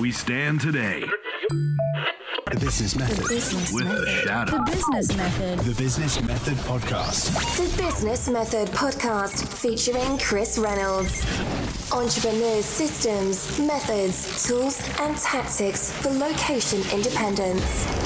We stand today The Business Method. Business with the method. shadow. The business method. The Business Method Podcast. The Business Method Podcast featuring Chris Reynolds. Entrepreneurs' systems, methods, tools, and tactics for location independence.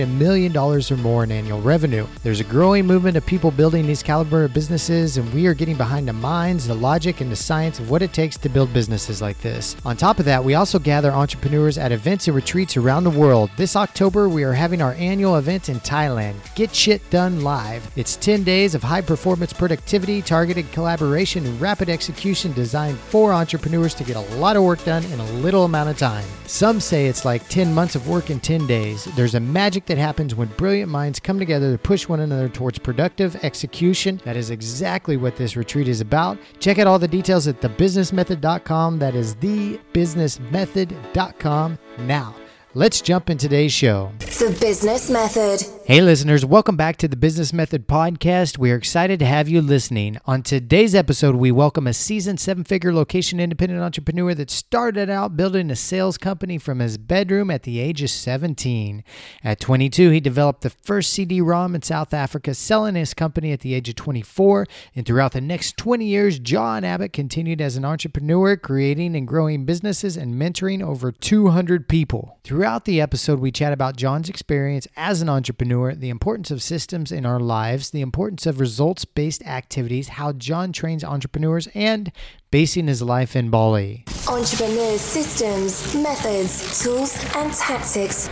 a million dollars or more in annual revenue. There's a growing movement of people building these caliber of businesses, and we are getting behind the minds, the logic, and the science of what it takes to build businesses like this. On top of that, we also gather entrepreneurs at events and retreats around the world. This October, we are having our annual event in Thailand, Get Shit Done Live. It's 10 days of high performance productivity, targeted collaboration, and rapid execution designed for entrepreneurs to get a lot of work done in a little amount of time. Some say it's like 10 months of work in 10 days. There's a magic that happens when brilliant minds come together to push one another towards productive execution. That is exactly what this retreat is about. Check out all the details at thebusinessmethod.com. That is thebusinessmethod.com now. Let's jump in today's show. The Business Method. Hey, listeners, welcome back to the Business Method Podcast. We are excited to have you listening. On today's episode, we welcome a seasoned seven figure location independent entrepreneur that started out building a sales company from his bedroom at the age of 17. At 22, he developed the first CD ROM in South Africa, selling his company at the age of 24. And throughout the next 20 years, John Abbott continued as an entrepreneur, creating and growing businesses and mentoring over 200 people. Throughout the episode, we chat about John's experience as an entrepreneur, the importance of systems in our lives, the importance of results based activities, how John trains entrepreneurs, and basing his life in Bali. Entrepreneurs' systems, methods, tools, and tactics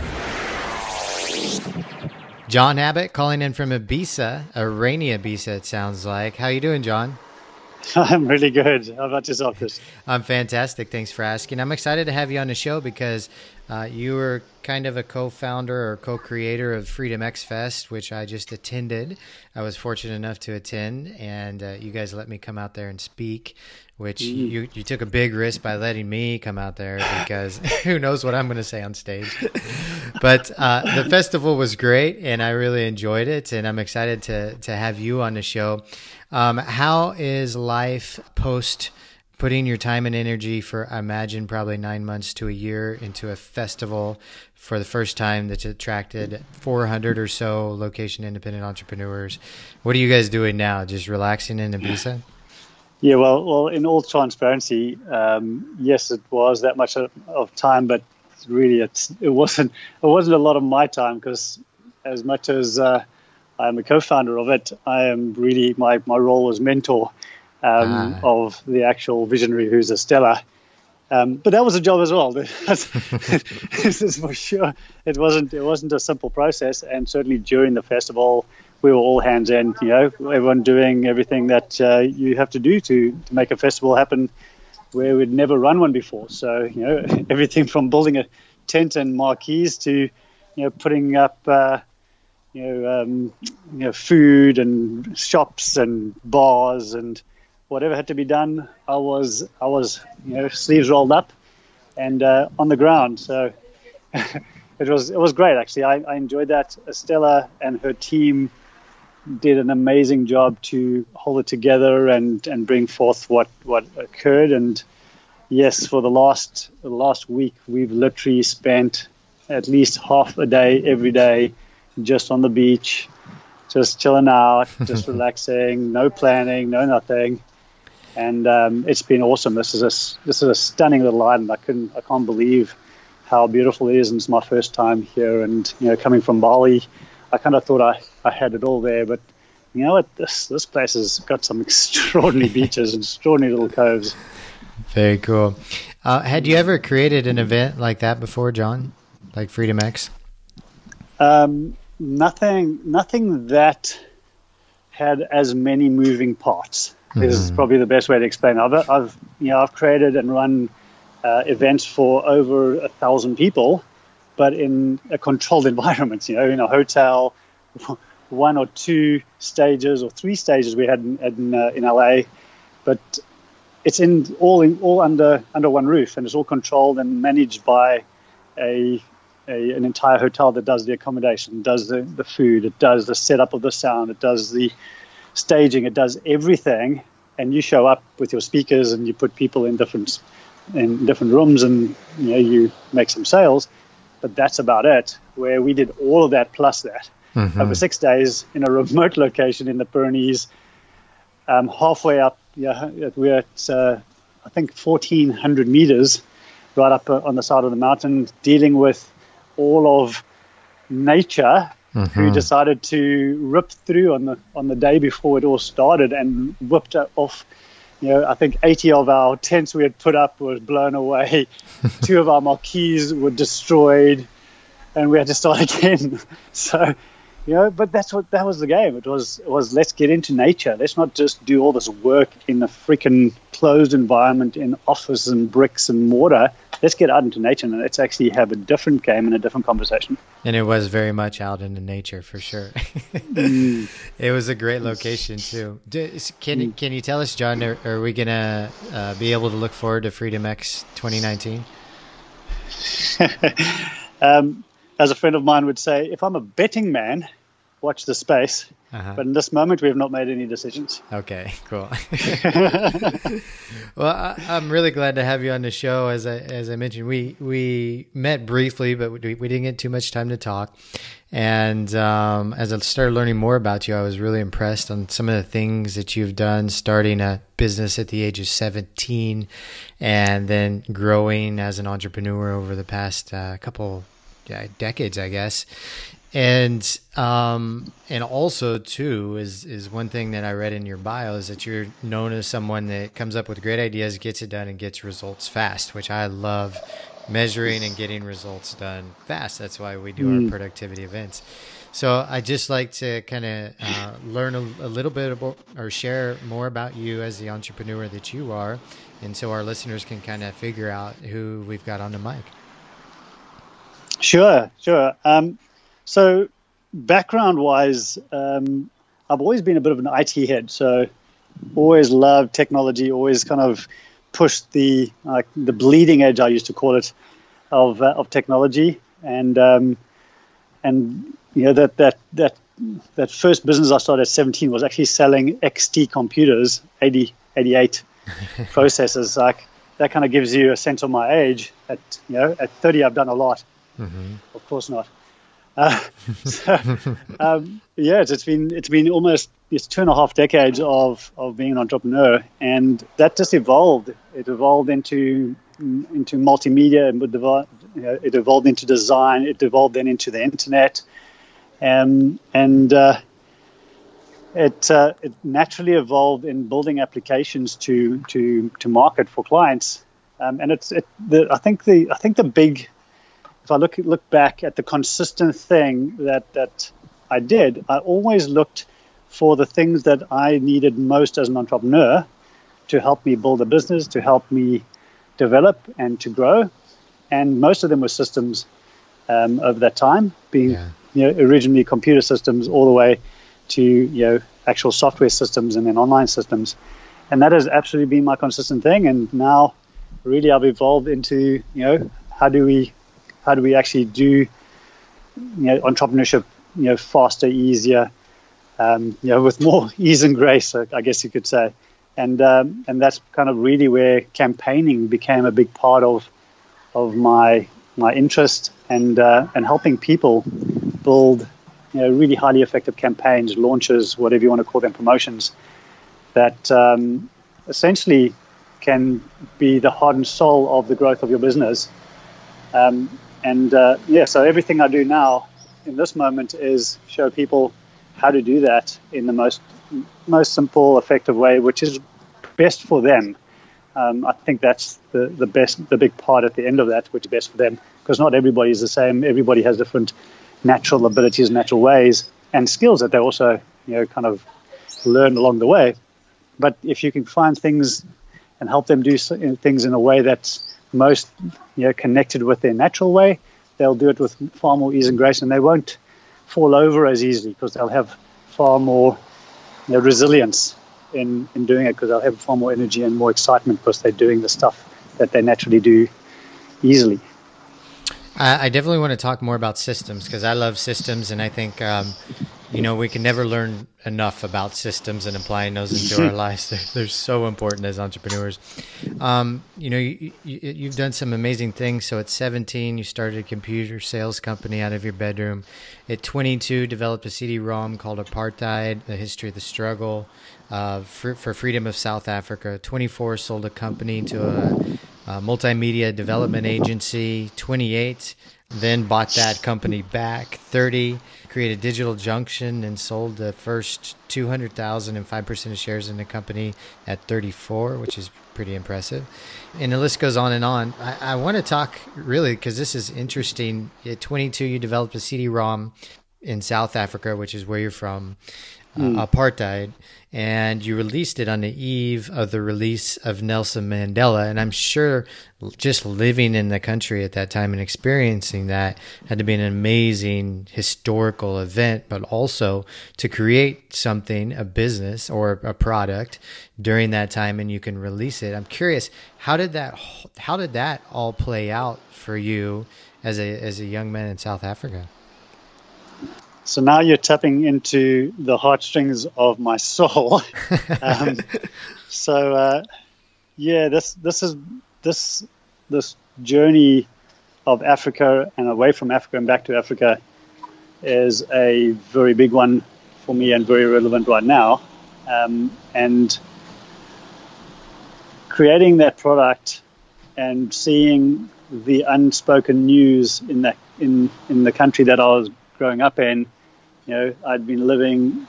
John Abbott calling in from Ibiza, a rainy Ibiza, it sounds like. How you doing, John? I'm really good. How about yourself, Chris? I'm fantastic. Thanks for asking. I'm excited to have you on the show because uh, you were kind of a co-founder or co-creator of Freedom X Fest, which I just attended. I was fortunate enough to attend, and uh, you guys let me come out there and speak. Which you, you took a big risk by letting me come out there because who knows what I'm going to say on stage. but uh, the festival was great, and I really enjoyed it, and I'm excited to to have you on the show. Um, how is life post putting your time and energy for, I imagine, probably nine months to a year into a festival for the first time that's attracted 400 or so location independent entrepreneurs? What are you guys doing now? Just relaxing in Ibiza? Yeah, well, well, in all transparency, um, yes, it was that much of, time, but really, it's, it wasn't. It wasn't a lot of my time because, as much as uh, I'm a co-founder of it, I am really my my role as mentor um, Ah. of the actual visionary, who's Estella. Um, but that was a job as well. this is for sure. It wasn't. It wasn't a simple process, and certainly during the festival, we were all hands in. You know, everyone doing everything that uh, you have to do to to make a festival happen, where we'd never run one before. So you know, everything from building a tent and marquees to you know putting up. Uh, you know, um, you know, food and shops and bars and whatever had to be done. I was, I was, you know, sleeves rolled up and uh, on the ground. So it was, it was great actually. I, I enjoyed that. Estella and her team did an amazing job to hold it together and, and bring forth what, what occurred. And yes, for the last the last week, we've literally spent at least half a day every day just on the beach, just chilling out, just relaxing, no planning, no nothing. And um, it's been awesome. This is a this is a stunning little island. I couldn't I can't believe how beautiful it is. And it's my first time here. And you know, coming from Bali, I kind of thought I, I had it all there, but you know what? This this place has got some extraordinary beaches and extraordinary little coves. Very cool. Uh, had you ever created an event like that before, John? Like Freedom X? Um, nothing, nothing that had as many moving parts. Is probably the best way to explain. it. I've, I've you know I've created and run uh, events for over a thousand people, but in a controlled environment. You know, in a hotel, one or two stages or three stages we had in in, uh, in LA, but it's in all in all under under one roof, and it's all controlled and managed by a, a an entire hotel that does the accommodation, does the, the food, it does the setup of the sound, it does the staging, it does everything, and you show up with your speakers and you put people in different in different rooms and you know you make some sales, but that's about it. Where we did all of that plus that over six days in a remote location in the Pyrenees, um, halfway up. Yeah, we're at uh, I think 1,400 meters, right up uh, on the side of the mountain, dealing with all of nature who mm-hmm. decided to rip through on the on the day before it all started and whipped it off. You know, I think 80 of our tents we had put up was blown away. Two of our marquees were destroyed, and we had to start again. So, you know, but that's what that was the game. It was it was let's get into nature. Let's not just do all this work in a freaking closed environment in office and bricks and mortar. Let's get out into nature and let's actually have a different game and a different conversation. And it was very much out into nature for sure. it was a great location too. Can can you tell us, John? Are, are we gonna uh, be able to look forward to Freedom X 2019? um, as a friend of mine would say, if I'm a betting man, watch the space. Uh-huh. But in this moment, we have not made any decisions. Okay, cool. well, I, I'm really glad to have you on the show. As I as I mentioned, we we met briefly, but we, we didn't get too much time to talk. And um, as I started learning more about you, I was really impressed on some of the things that you've done, starting a business at the age of 17, and then growing as an entrepreneur over the past uh, couple decades, I guess and um and also too is is one thing that i read in your bio is that you're known as someone that comes up with great ideas gets it done and gets results fast which i love measuring and getting results done fast. That's why we do our productivity events. So i just like to kind of uh, learn a, a little bit about or share more about you as the entrepreneur that you are and so our listeners can kind of figure out who we've got on the mic. Sure, sure. Um, so, background wise, um, I've always been a bit of an IT head. So, always loved technology, always kind of pushed the like the bleeding edge, I used to call it, of, uh, of technology. And, um, and you know, that, that, that, that first business I started at 17 was actually selling XT computers, 80, 88 processors. Like, that kind of gives you a sense of my age. At, you know, at 30, I've done a lot. Of course not. Uh, so, um, yeah, it's, it's been it's been almost it's two and a half decades of, of being an entrepreneur, and that just evolved. It evolved into into multimedia, and it evolved into design. It evolved then into the internet, um, and uh, it uh, it naturally evolved in building applications to to to market for clients. Um, and it's it, the, I think the I think the big if I look look back at the consistent thing that that I did, I always looked for the things that I needed most as an entrepreneur to help me build a business, to help me develop and to grow. And most of them were systems um, over that time, being Yeah. you know originally computer systems all the way to you know actual software systems and then online systems. And that has absolutely been my consistent thing. And now, really, I've evolved into you know how do we how do we actually do you know entrepreneurship you know faster easier um, you know with more ease and grace I guess you could say. And um, and that's kind of really where campaigning became a big part of of my my interest and uh, and helping people build you know really highly effective campaigns launches whatever you want to call them promotions that um, essentially can be the heart and soul of the growth of your business. Um, and uh, yeah, so everything I do now in this moment is show people how to do that in the most most simple, effective way, which is best for them. Um, I think that's the, the best, the big part at the end of that, which is best for them, because not everybody is the same. Everybody has different natural abilities, natural ways, and skills that they also, you know, kind of learn along the way. but if you can find things and help them do things in a way that's most you know connected with their natural way, they'll do it with far more ease and grace, and they won't fall over as easily because they'll have far more you know, resilience in, in doing it because they'll have far more energy and more excitement because they're doing the stuff that they naturally do easily. I, definitely want to talk more about systems because I love systems, and I think um, you know we can never learn enough about systems and applying those into our lives. They're, they're so important as entrepreneurs. Um, you know, you, you, you've done some amazing things. So at 17, you started a computer sales company out of your bedroom. At 22, developed a CD-ROM called Apartheid: The History of the Struggle uh, for, for Freedom of South Africa. 24, sold a company to a, a multimedia development agency. 28, then bought that company back. 30, created Digital Junction and sold the first 200,000 and 5% of shares in the company at 34, which is pretty impressive. And the list goes on and on. I, I want to talk really because this is interesting. At 22, you developed a CD ROM in South Africa, which is where you're from, uh, apartheid, and you released it on the eve of the release of Nelson Mandela. And I'm sure just living in the country at that time and experiencing that had to be an amazing historical event, but also to create something, a business or a product during that time and you can release it. I'm curious, how did that how did that all play out for you as a as a young man in South Africa? So now you're tapping into the heartstrings of my soul. um, so uh, yeah, this this is this this journey of Africa and away from Africa and back to Africa is a very big one for me and very relevant right now. Um, and creating that product and seeing the unspoken news in that in in the country that I was growing up in, you know, I'd been living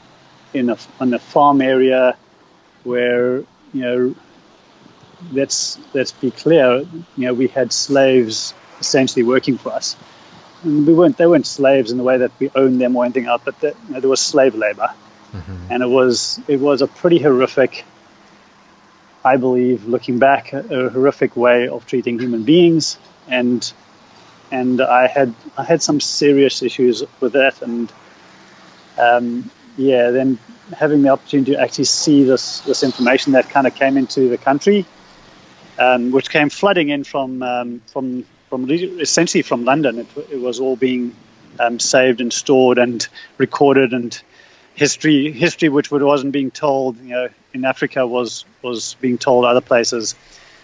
in a on a farm area where you know let's let's be clear, you know, we had slaves essentially working for us. And we weren't they weren't slaves in the way that we owned them or anything else, but you know, there was slave labor, mm-hmm. and it was it was a pretty horrific. I believe, looking back, a, a horrific way of treating human beings, and and I had I had some serious issues with that, and um, yeah, then having the opportunity to actually see this this information that kind of came into the country, um, which came flooding in from um, from from essentially from London. It, it was all being um, saved and stored and recorded, and history history which wasn't being told, you know, in Africa was was being told other places.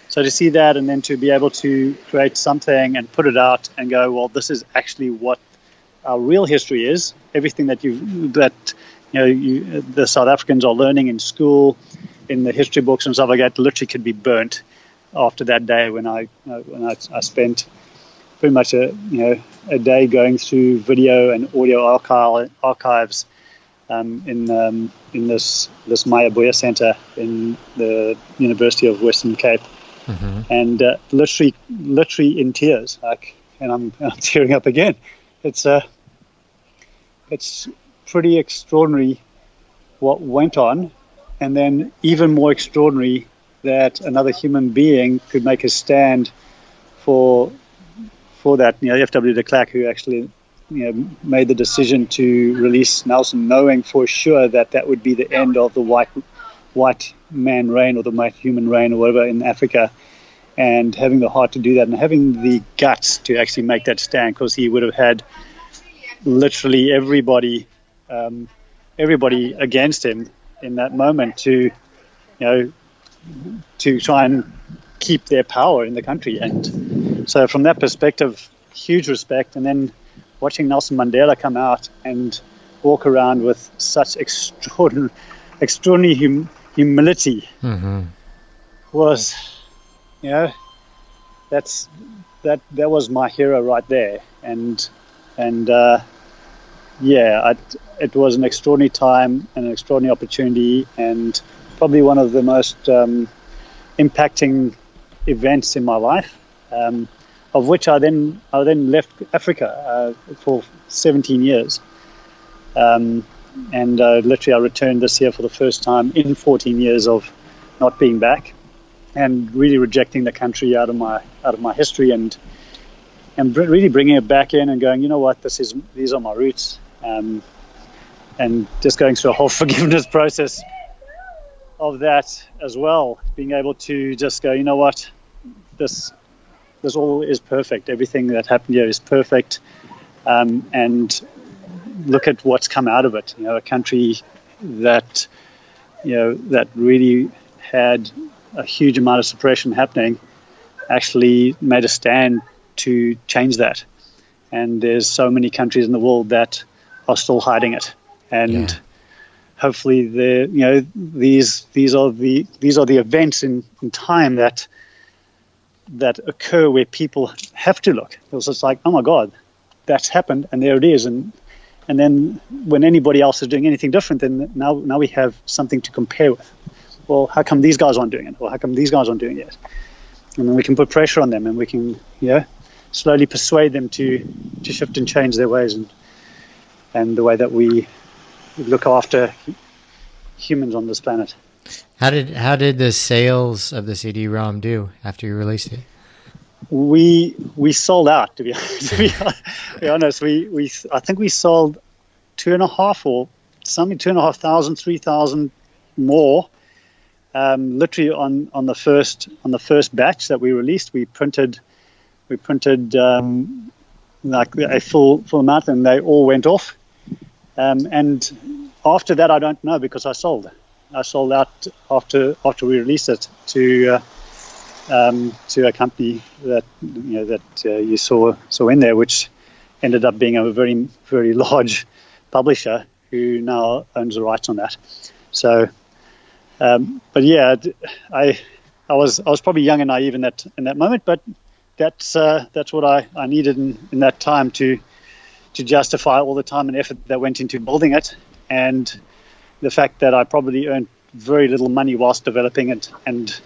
So to see that and then to be able to create something and put it out and go, well, this is actually what our real history is. Everything that you that you know you, the South Africans are learning in school, in the history books and stuff like that, literally could be burnt after that day when I uh, when I, I spent pretty much a you know a day going through video and audio archive, archives um, in um, in this this Mayibuye Center in the University of Western Cape, and uh, literally literally in tears, like, and I'm, I'm tearing up again. It's uh, it's pretty extraordinary what went on, and then even more extraordinary that another human being could make a stand for for that. You know, F.W. de Klerk, who actually you know, made the decision to release Nelson, knowing for sure that that would be the end of the white white man reign or the white human reign or whatever in Africa, and having the heart to do that and having the guts to actually make that stand because he would have had literally everybody um, everybody against him in that moment to you know to try and keep their power in the country. And so from that perspective huge respect. And then watching Nelson Mandela come out and walk around with such extraordinary, extraordinary hum, humility was, you know, that's that that was my hero right there, and and uh, yeah, I, it was an extraordinary time and an extraordinary opportunity, and probably one of the most um, impacting events in my life. Um, of which I then I then left Africa uh, for 17 years, um, and uh, literally I returned this year for the first time in 14 years of not being back, and really rejecting the country out of my out of my history and and really bringing it back in and going, you know what, this is these are my roots, um, and just going through a whole forgiveness process of that as well, being able to just go, you know what, this this all is perfect. Everything that happened here is perfect, um, and look at what's come out of it. You know, a country that you know that really had a huge amount of suppression happening actually made a stand to change that. And there's so many countries in the world that are still hiding it. And yeah. hopefully, the you know these these are the these are the events in, in time that that occur where people have to look. It's just like, oh my God, that's happened, and there it is. And and then when anybody else is doing anything different, then now now we have something to compare with. Well, how come these guys aren't doing it? Or how come these guys aren't doing it? And then we can put pressure on them, and we can, know, slowly persuade them to to shift and change their ways and and the way that we look after humans on this planet. How did how did the sales of the CD-ROM do after you released it? We we sold out to be to be, to be honest. We we I think we sold two and a half or something two and a half thousand, three thousand more. Um, literally on, on the first on the first batch that we released, we printed we printed um, like a full full amount, and they all went off. Um, and after that, I don't know because I sold. I sold out after after we released it to uh, um, to a company that you know that uh, you saw saw in there, which ended up being a very very large publisher who now owns the rights on that. So, um, but yeah, I I was I was probably young and naive in that in that moment, but that's uh, that's what I, I needed in, in that time to to justify all the time and effort that went into building it, and the fact that I probably earned very little money whilst developing it and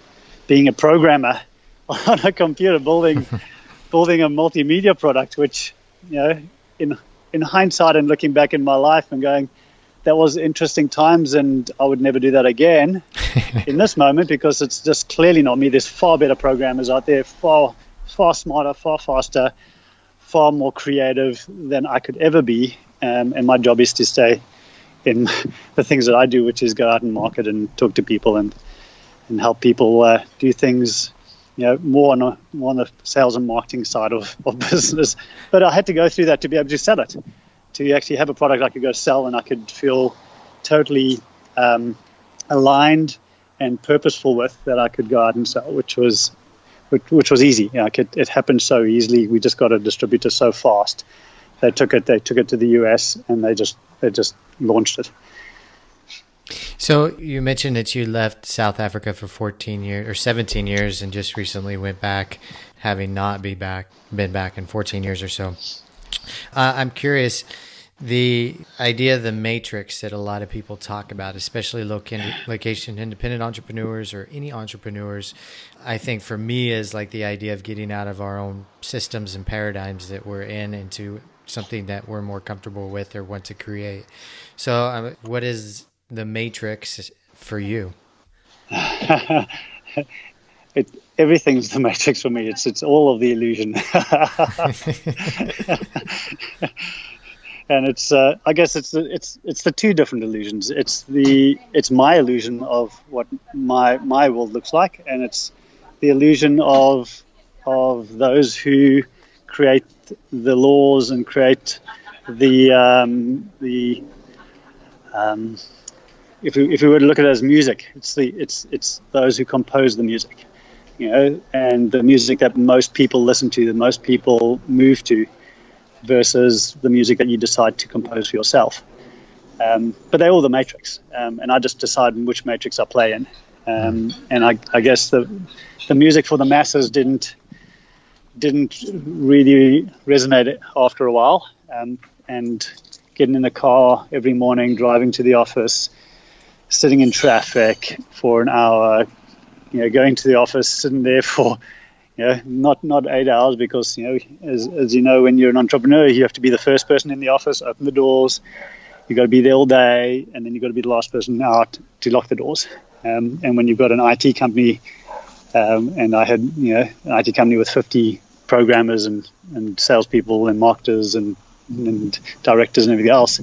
being a programmer on a computer building building a multimedia product, which you know in in hindsight and looking back in my life and going that was interesting times and I would never do that again in this moment because it's just clearly not me. There's far better programmers out there, far far smarter, far faster, far more creative than I could ever be. Um, and my job is to stay in the things that I do, which is go out and market and talk to people and and help people uh, do things, you know, more on, a, more on the sales and marketing side of, of business. But I had to go through that to be able to sell it, to actually have a product I could go sell and I could feel totally um, aligned and purposeful with that I could go out and sell, which was which, which was easy. You know, it, it happened so easily. We just got a distributor so fast. They took it. They took it to the US and they just they just launched it. So you mentioned that you left South Africa for 14 years or 17 years and just recently went back, having not be back been back in 14 years or so. Uh, I'm curious the idea of the matrix that a lot of people talk about, especially location independent entrepreneurs or any entrepreneurs, I think for me is like the idea of getting out of our own systems and paradigms that we're in into something that we're more comfortable with or want to create. So, um, what is the matrix for you? it, everything's the matrix for me. It's it's all of the illusion. and it's uh, I guess it's the, it's it's the two different illusions. It's the it's my illusion of what my my world looks like, and it's the illusion of of those who create the laws and create the um, the um, if we if we were to look at it as music, it's the it's it's those who compose the music, you know, and the music that most people listen to, that most people move to versus the music that you decide to compose for yourself. Um, but they're all the matrix, um, and I just decide which matrix I play in. Um, and I, I, guess the the music for the masses didn't didn't really resonate after a while. Um, and getting in the car every morning, driving to the office, sitting in traffic for an hour, you know, going to the office, sitting there for not not eight hours because you know, as, as you know, when you're an entrepreneur, you have to be the first person in the office, open the doors, you got to be there all day, and then you got to be the last person out to lock the doors. Um, and when you've got an IT company, um, and I had you know an IT company with 50 programmers and and salespeople and marketers and and directors and everything else,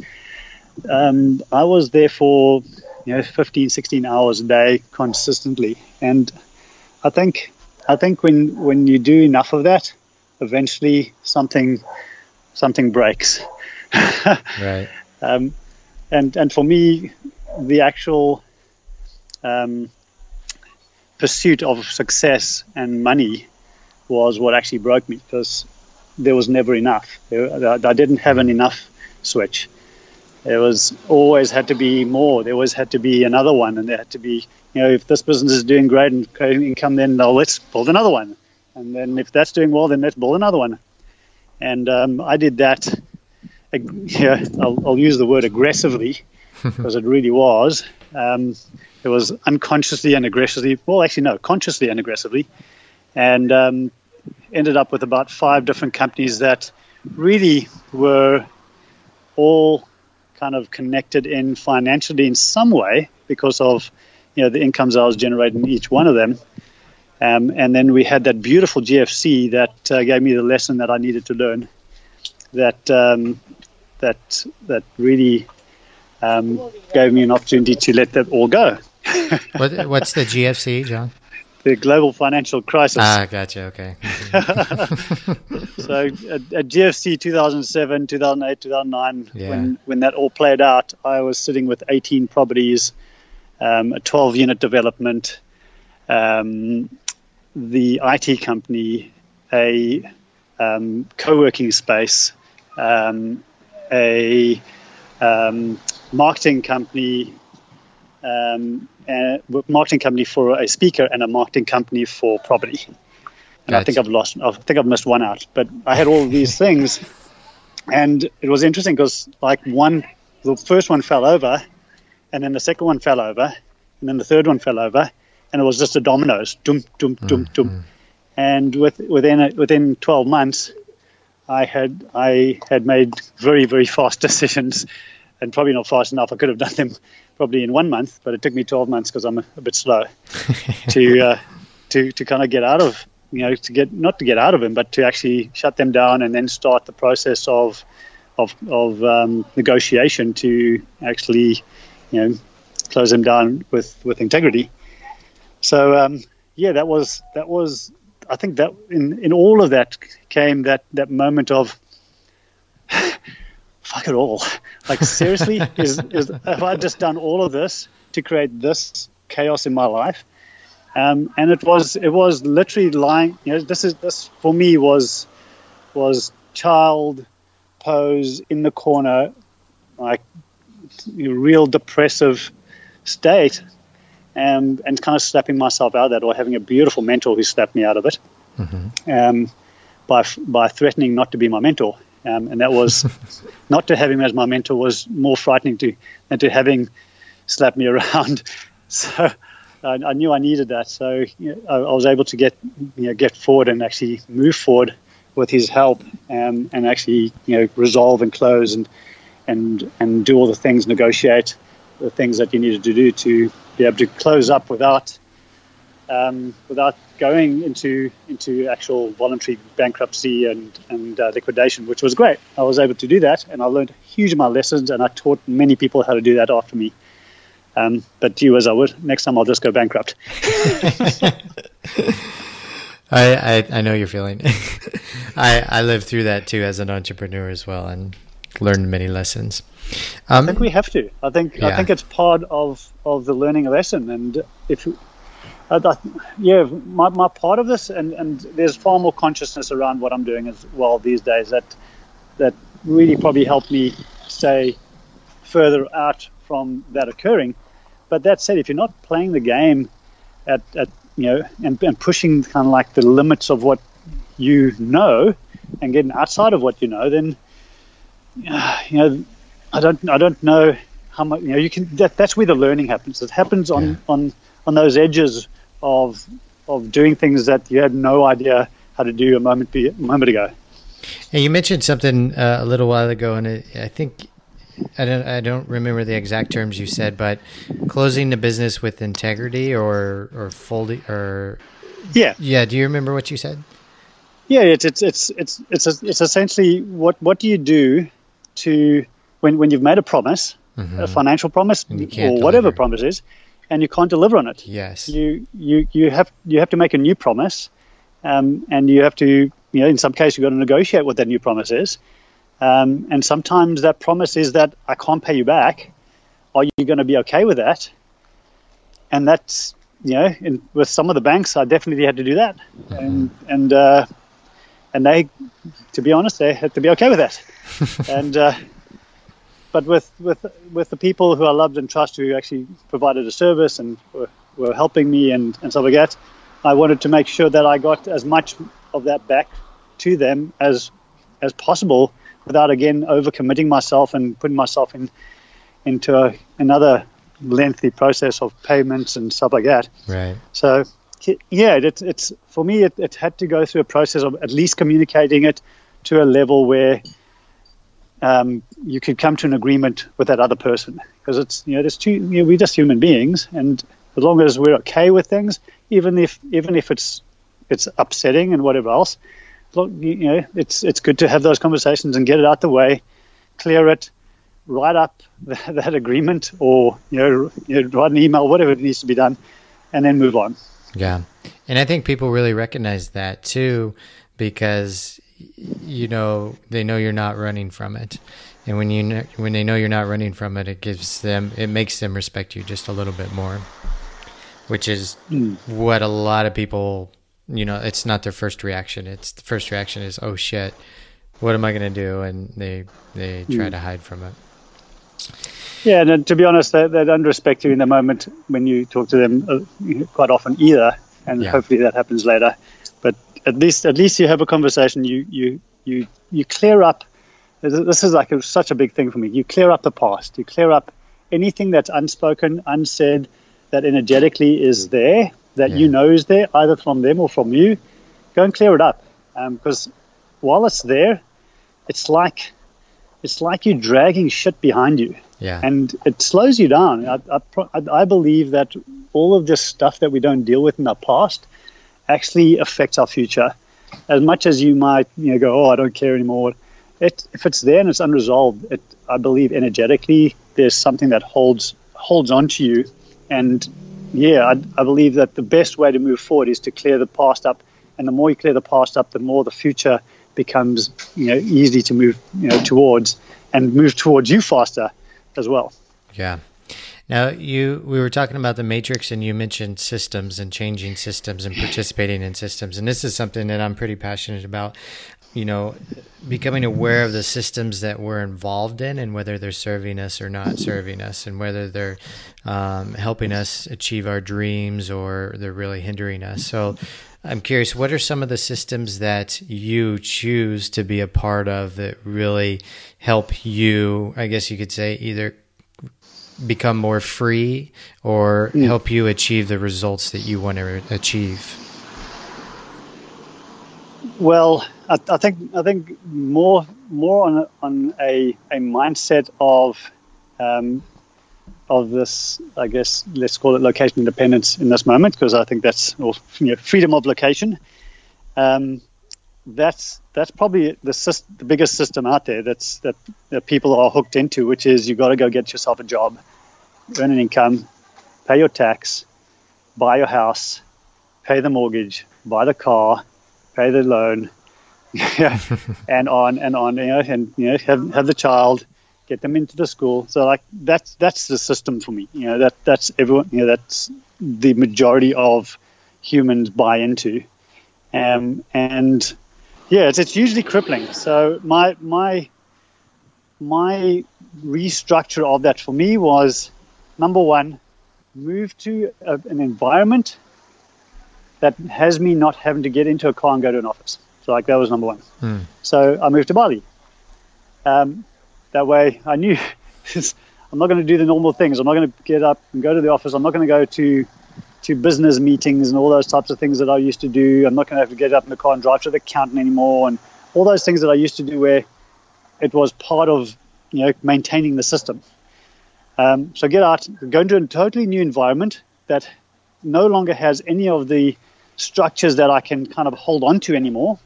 um, I was there for you know 15, 16 hours a day consistently, and I think I think when when you do enough of that, eventually something something breaks. right. Um, and and for me, the actual um, pursuit of success and money was what actually broke me because there was never enough. I didn't have an enough switch. There was always had to be more. There always had to be another one, and there had to be, you know, if this business is doing great and creating income, then well, let's build another one. And then if that's doing well, then let's build another one. And um, I did that. Yeah, I'll, I'll use the word aggressively because it really was. Um, it was unconsciously and aggressively. Well, actually, no, consciously and aggressively, and um, ended up with about five different companies that really were all kind of connected in financially in some way because of you know the incomes I was generating each one of them. Um, and then we had that beautiful GFC that uh, gave me the lesson that I needed to learn. That um, that that really um, gave me an opportunity to let that all go. what, what's the GFC, John? The global financial crisis. Ah, gotcha. Okay. so at, at, GFC 2007, 2008, 2009, Yeah. when when that all played out, I was sitting with 18 properties, um, a 12 unit development, um, the IT company, a um, co-working space, um, a um, marketing company, um, a marketing company for a speaker, and a marketing company for property. And I think I've lost. I think I've missed one out, but I had all of these things, and it was interesting because like one, the first one fell over, and then the second one fell over, and then the third one fell over, and it was just a dominoes, dum dum dum dum, and with within a, within 12 months, I had I had made very very fast decisions, and probably not fast enough. I could have done them probably in one month, but it took me 12 months because I'm a, a bit slow to uh, to to kind of get out of you know to get not to get out of them, but to actually shut them down and then start the process of of of um, negotiation to actually you know close them down with with integrity. So um, yeah, that was that was I think that in in all of that came that that moment of fuck it all. Like seriously, is is have I just done all of this to create this chaos in my life? Um, and it was it was literally lying. You know, this is this for me was was child pose in the corner, like real depressive state, and and kind of slapping myself out of that, or having a beautiful mentor who slapped me out of it, um, by by threatening not to be my mentor. Um, and that was not to have him as my mentor was more frightening to than to having slapped me around. So I, I knew I needed that. So you know, I, I was able to get you know get forward and actually move forward with his help um, and actually you know resolve and close and and and do all the things, negotiate the things that you needed to do to be able to close up without um, without going into into actual voluntary bankruptcy and and uh, liquidation, which was great. I was able to do that, and I learned a huge amount of lessons, and I taught many people how to do that after me. Um, but do as I would. Next time, I'll just go bankrupt. I, I, I know your feeling. I, I lived through that too as an entrepreneur as well and learned many lessons. Um, I think we have to. I think I think it's part of, of the learning lesson. And if I, yeah, my, my part of this, and, and there's far more consciousness around what I'm doing as well these days that that really probably helped me stay further out from that occurring. But that said, if you're not playing the game at, at you know and, and pushing kind of like the limits of what you know and getting outside of what you know, then uh, you know I don't I don't know how much you know you can that, that's where the learning happens. It happens on Yeah. on on those edges of of doing things that you had no idea how to do a moment be, a moment ago. And you mentioned something uh, a little while ago, and it, I think I don't I don't remember the exact terms you said, but closing the business with integrity or or folding or Yeah, yeah. Do you remember what you said? yeah. It's it's it's it's it's it's essentially what what do you do to when when you've made a promise, a financial promise or can't whatever promise is, and you can't deliver on it. Yes. you you you have you have to make a new promise, um, and you have to you know in some cases you've got to negotiate what that new promise is, um, and sometimes that promise is that I can't pay you back. Are you going to be okay with that? And that's you know in, with some of the banks I definitely had to do that, and and uh, and they, to be honest, they had to be okay with that, and. Uh, but with, with with the people who I loved and trust who actually provided a service and were, were helping me and, and stuff like that, I wanted to make sure that I got as much of that back to them as as possible without again overcommitting myself and putting myself in into a, another lengthy process of payments and stuff like that. Right. So yeah, it, it's for me. It, it had to go through a process of at least communicating it to a level where um, you could come to an agreement with that other person because it's you know there's two you know, we're just human beings and as long as we're okay with things even if even if it's it's upsetting and whatever else look, you know it's it's good to have those conversations and get it out the way clear it write up that, that agreement or you know, you know write an email whatever needs to be done and then move on Yeah. And I think people really recognize that too because you know they know you're not running from it. And when you kn- when they know you're not running from it, it gives them it makes them respect you just a little bit more. Which is what a lot of people, you know, it's not their first reaction. It's the first reaction is, "Oh shit, what am I going to do?" and they they try to hide from it. Yeah, and to be honest, they, they don't respect you in the moment when you talk to them uh, quite often either, and Yeah. hopefully that happens later. At least, at least you have a conversation. You you you you clear up. This is like a, such a big thing for me. You clear up the past. You clear up anything that's unspoken, unsaid, that energetically is there, that you know is there, either from them or from you. Go and clear it up, um, because while it's there, it's like it's like you're dragging shit behind you Yeah. and it slows you down. I, I, I I believe that all of this stuff that we don't deal with in our past actually affects our future. As much as you might, you know, go, "Oh, I don't care anymore," it, if it's there and it's unresolved, it, I believe energetically there's something that holds holds on to you. And yeah, I, I believe that the best way to move forward is to clear the past up. And the more you clear the past up, the more the future becomes, you know, easy to move, you know, towards and move towards you faster as well. Yeah. Now you we were talking about the matrix and you mentioned systems and changing systems and participating in systems and this is something that I'm pretty passionate about. You know, becoming aware of the systems that we're involved in and whether they're serving us or not serving us and whether they're um, helping us achieve our dreams or they're really hindering us. So I'm curious, what are some of the systems that you choose to be a part of that really help you, I guess you could say, either become more free or help you achieve the results that you want to achieve? Well, I, I think I think more more on a, on a, a mindset of um, of this, I guess, let's call it location independence in this moment, because I think that's or you know, freedom of location. Um, that's that's probably the the biggest system out there that's that, that people are hooked into, which is you got to go get yourself a job, earn an income, pay your tax, buy your house, pay the mortgage, buy the car, pay the loan, yeah, and on and on, you know, and you know, have have the child, get them into the school. So like that's that's the system for me. You know, that that's everyone. You know, that's the majority of humans buy into, um, and yeah, it's, it's usually crippling. So my my my restructure of that for me was number one, move to a, an environment that has me not having to get into a car and go to an office. So like that was number one. So I moved to Bali. Um, that way I knew I'm not going to do the normal things. I'm not going to get up and go to the office. I'm not going to go to to business meetings and all those types of things that I used to do. I'm not going to have to get up in the car and drive to the accountant anymore and all those things that I used to do where it was part of you know maintaining the system. Um, so get out, go into a totally new environment that no longer has any of the structures that I can kind of hold on to anymore,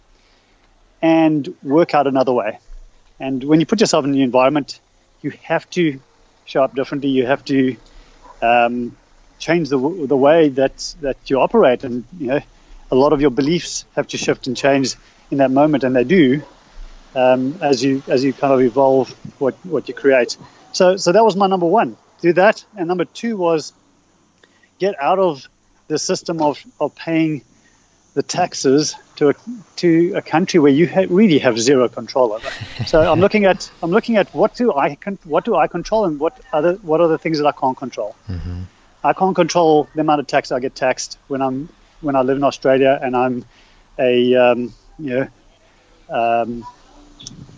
and work out another way. And when you put yourself in a new environment, you have to show up differently. You have to um, change the the way that that you operate, and you know, a lot of your beliefs have to shift and change in that moment, and they do um, as you as you kind of evolve what what you create. So so that was my number one. Do that, and number two was get out of the system of of paying the taxes to a, to a country where you ha- really have zero control over. So I'm looking at I'm looking at what do I con- what do I control and what other what are the things that I can't control. Mm-hmm. I can't control the amount of tax I get taxed when I'm when I live in Australia and I'm a um, you know um,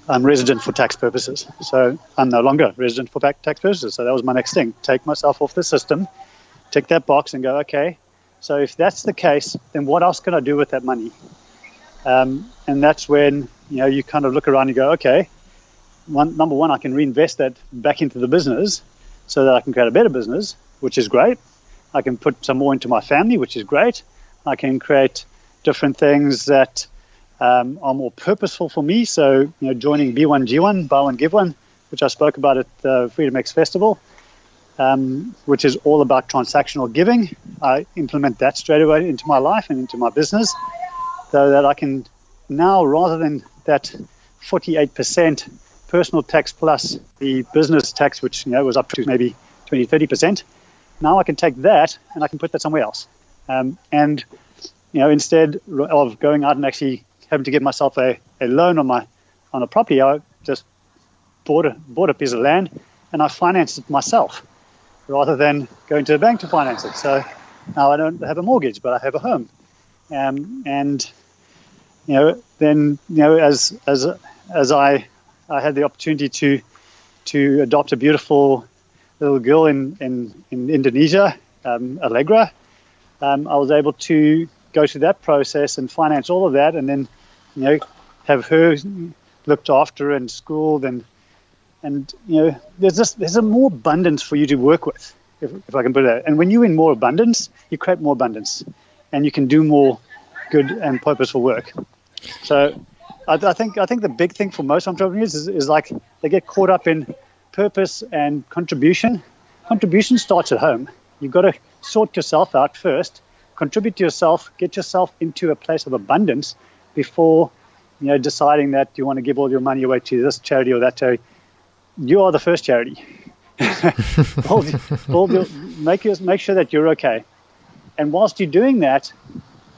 I'm resident for tax purposes. So I'm no longer resident for tax purposes. So that was my next thing: take myself off the system, tick that box, and go okay. So if that's the case, then what else can I do with that money? Um, and that's when you know you kind of look around and go, okay, one, number one, I can reinvest that back into the business so that I can create a better business, which is great. I can put some more into my family, which is great. I can create different things that um, are more purposeful for me. So, you know, joining B1G1, Buy One Give One, which I spoke about at the Freedom X Festival, um, which is all about transactional giving. I implement that straight away into my life and into my business, so that I can now, rather than that 48% personal tax plus the business tax, which you know was up to maybe 20, 30%, now I can take that and I can put that somewhere else. Um, and you know, instead of going out and actually having to give myself a, a loan on my on a property, I just bought a bought a piece of land and I financed it myself rather than going to the bank to finance it. So now I don't have a mortgage, but I have a home. Um, and you know, then you know, as as as I I had the opportunity to to adopt a beautiful little girl in in, in Indonesia, um, Allegra, um, I was able to go through that process and finance all of that, and then you know have her looked after and schooled and and you know there's just there's a more abundance for you to work with if, if I can put it that. And when you're in more abundance, you create more abundance, and you can do more good and purposeful work. So I, I think I think the big thing for most entrepreneurs is, is like they get caught up in purpose and contribution. Contribution starts at home. You've got to sort yourself out first, contribute to yourself, get yourself into a place of abundance before you know deciding that you want to give all your money away to this charity or that charity. You are the first charity. make, make sure that you're okay. And whilst you're doing that,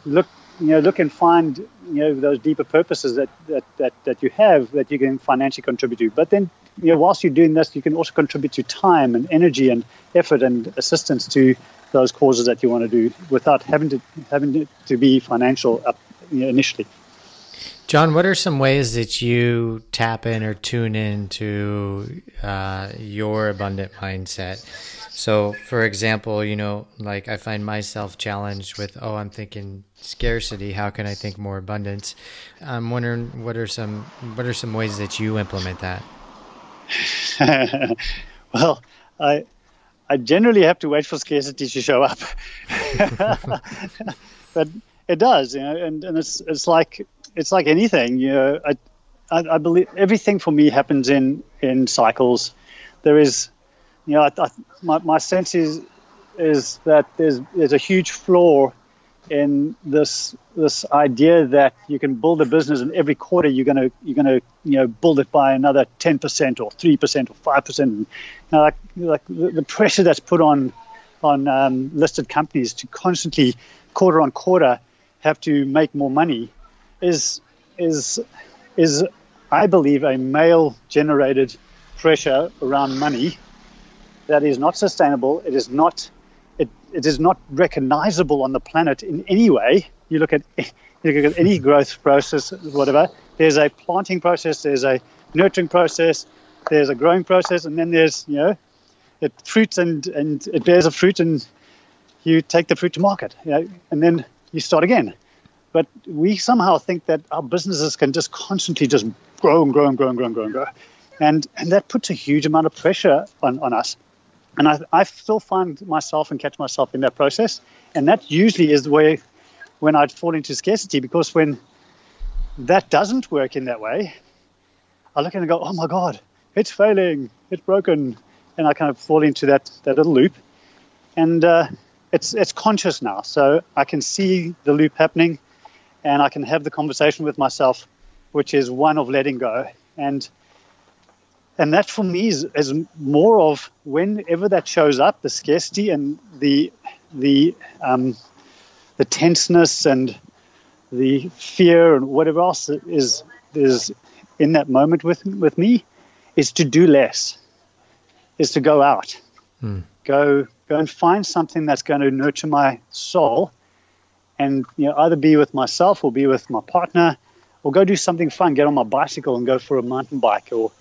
look you know look and find you know those deeper purposes that, that, that, that you have that you can financially contribute to. But then you know whilst you're doing this, you can also contribute to time and energy and effort and assistance to those causes that you want to do without having to having to be financial up, you know, initially. John, what are some ways that you tap in or tune in to uh, your abundant mindset? So, for example, you know, like I find myself challenged with, oh, I'm thinking scarcity. How can I think more abundance? I'm wondering what are some what are some ways that you implement that? well, I I generally have to wait for scarcity to show up, but it does, you know, and, and it's it's like it's like anything, you know. I, I, I believe everything for me happens in in cycles. There is, you know, I, I, my my sense is is that there's there's a huge flaw in this this idea that you can build a business and every quarter you're gonna you're gonna you know build it by another 10% or 3% or 5%. You know, like like the pressure that's put on on um, listed companies to constantly quarter on quarter have to make more money is is is I believe a male generated pressure around money that is not sustainable. It is not it, is not recognizable on the planet in any way. You look at you look at any growth process, whatever. There's a planting process. There's a nurturing process. There's a growing process, and then there's you know, it fruits and and it bears a fruit, and you take the fruit to market. You know, and then you start again. But we somehow think that our businesses can just constantly just grow and grow and grow and grow and grow and grow. and and that puts a huge amount of pressure on, on us. And I, I still find myself and catch myself in that process, and that usually is the way when I'd fall into scarcity because when that doesn't work in that way, I look and go, oh my god, it's failing, it's broken, and I kind of fall into that that little loop, and uh, it's it's conscious now, so I can see the loop happening, and I can have the conversation with myself, which is one of letting go, and and that for me is, is more of whenever that shows up, the scarcity and the the um, the tenseness and the fear and whatever else is is in that moment with with me is to do less, is to go out, Hmm. go go and find something that's going to nurture my soul, and you know either be with myself or be with my partner, or go do something fun, get on my bicycle and go for a mountain bike, or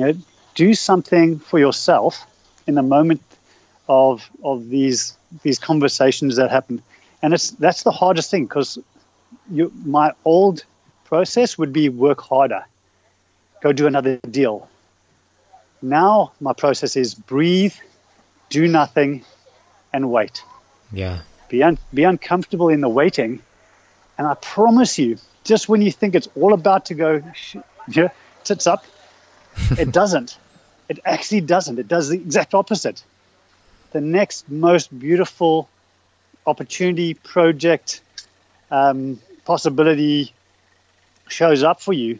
you know do something for yourself in the moment of of these these conversations that happen, and it's that's the hardest thing because you my old process would be work harder, go do another deal. Now my process is breathe, do nothing, and wait. Yeah. Be un- be uncomfortable in the waiting, and I promise you, just when you think it's all about to go, yeah, tits up, it doesn't. It actually doesn't. It does the exact opposite. The next most beautiful opportunity, project, um, possibility shows up for you,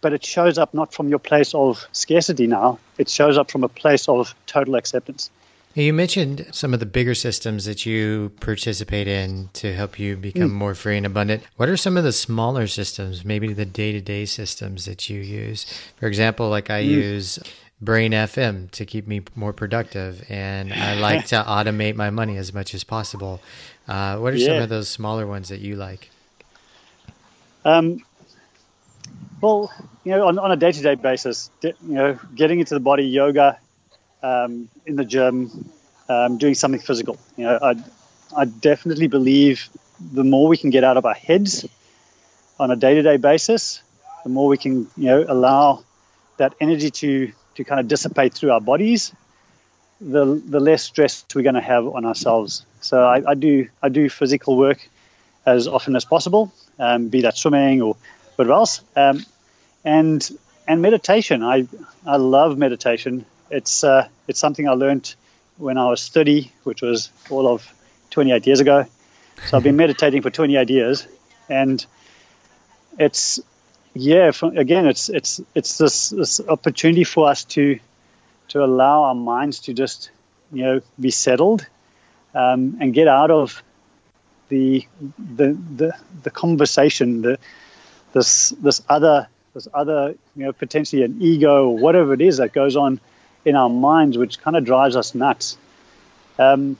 but it shows up not from your place of scarcity now. It shows up from a place of total acceptance. You mentioned some of the bigger systems that you participate in to help you become more free and abundant. What are some of the smaller systems, maybe the day to day systems that you use? For example, like I use Brain FM to keep me more productive, and I like to automate my money as much as possible. Uh, what are some of those smaller ones that you like? Um, well, you know, on, on a day-to-day basis, you know, getting into the body, yoga, um, in the gym, um, doing something physical. You know, I, I definitely believe the more we can get out of our heads on a day-to-day basis, the more we can, you know, allow that energy to to kind of dissipate through our bodies, the the less stress we're going to have on ourselves. So I, I do I do physical work as often as possible, um, be that swimming or whatever else. Um, and and meditation, I I love meditation. It's uh, it's something I learned when I was 30, which was all of 28 years ago. So I've been meditating for 28 years, and it's yeah. From, again, it's it's it's this, this opportunity for us to to allow our minds to just you know be settled um, and get out of the the the, the conversation, the this this other this other you know potentially an ego or whatever it is that goes on in our minds, which kind of drives us nuts. Um,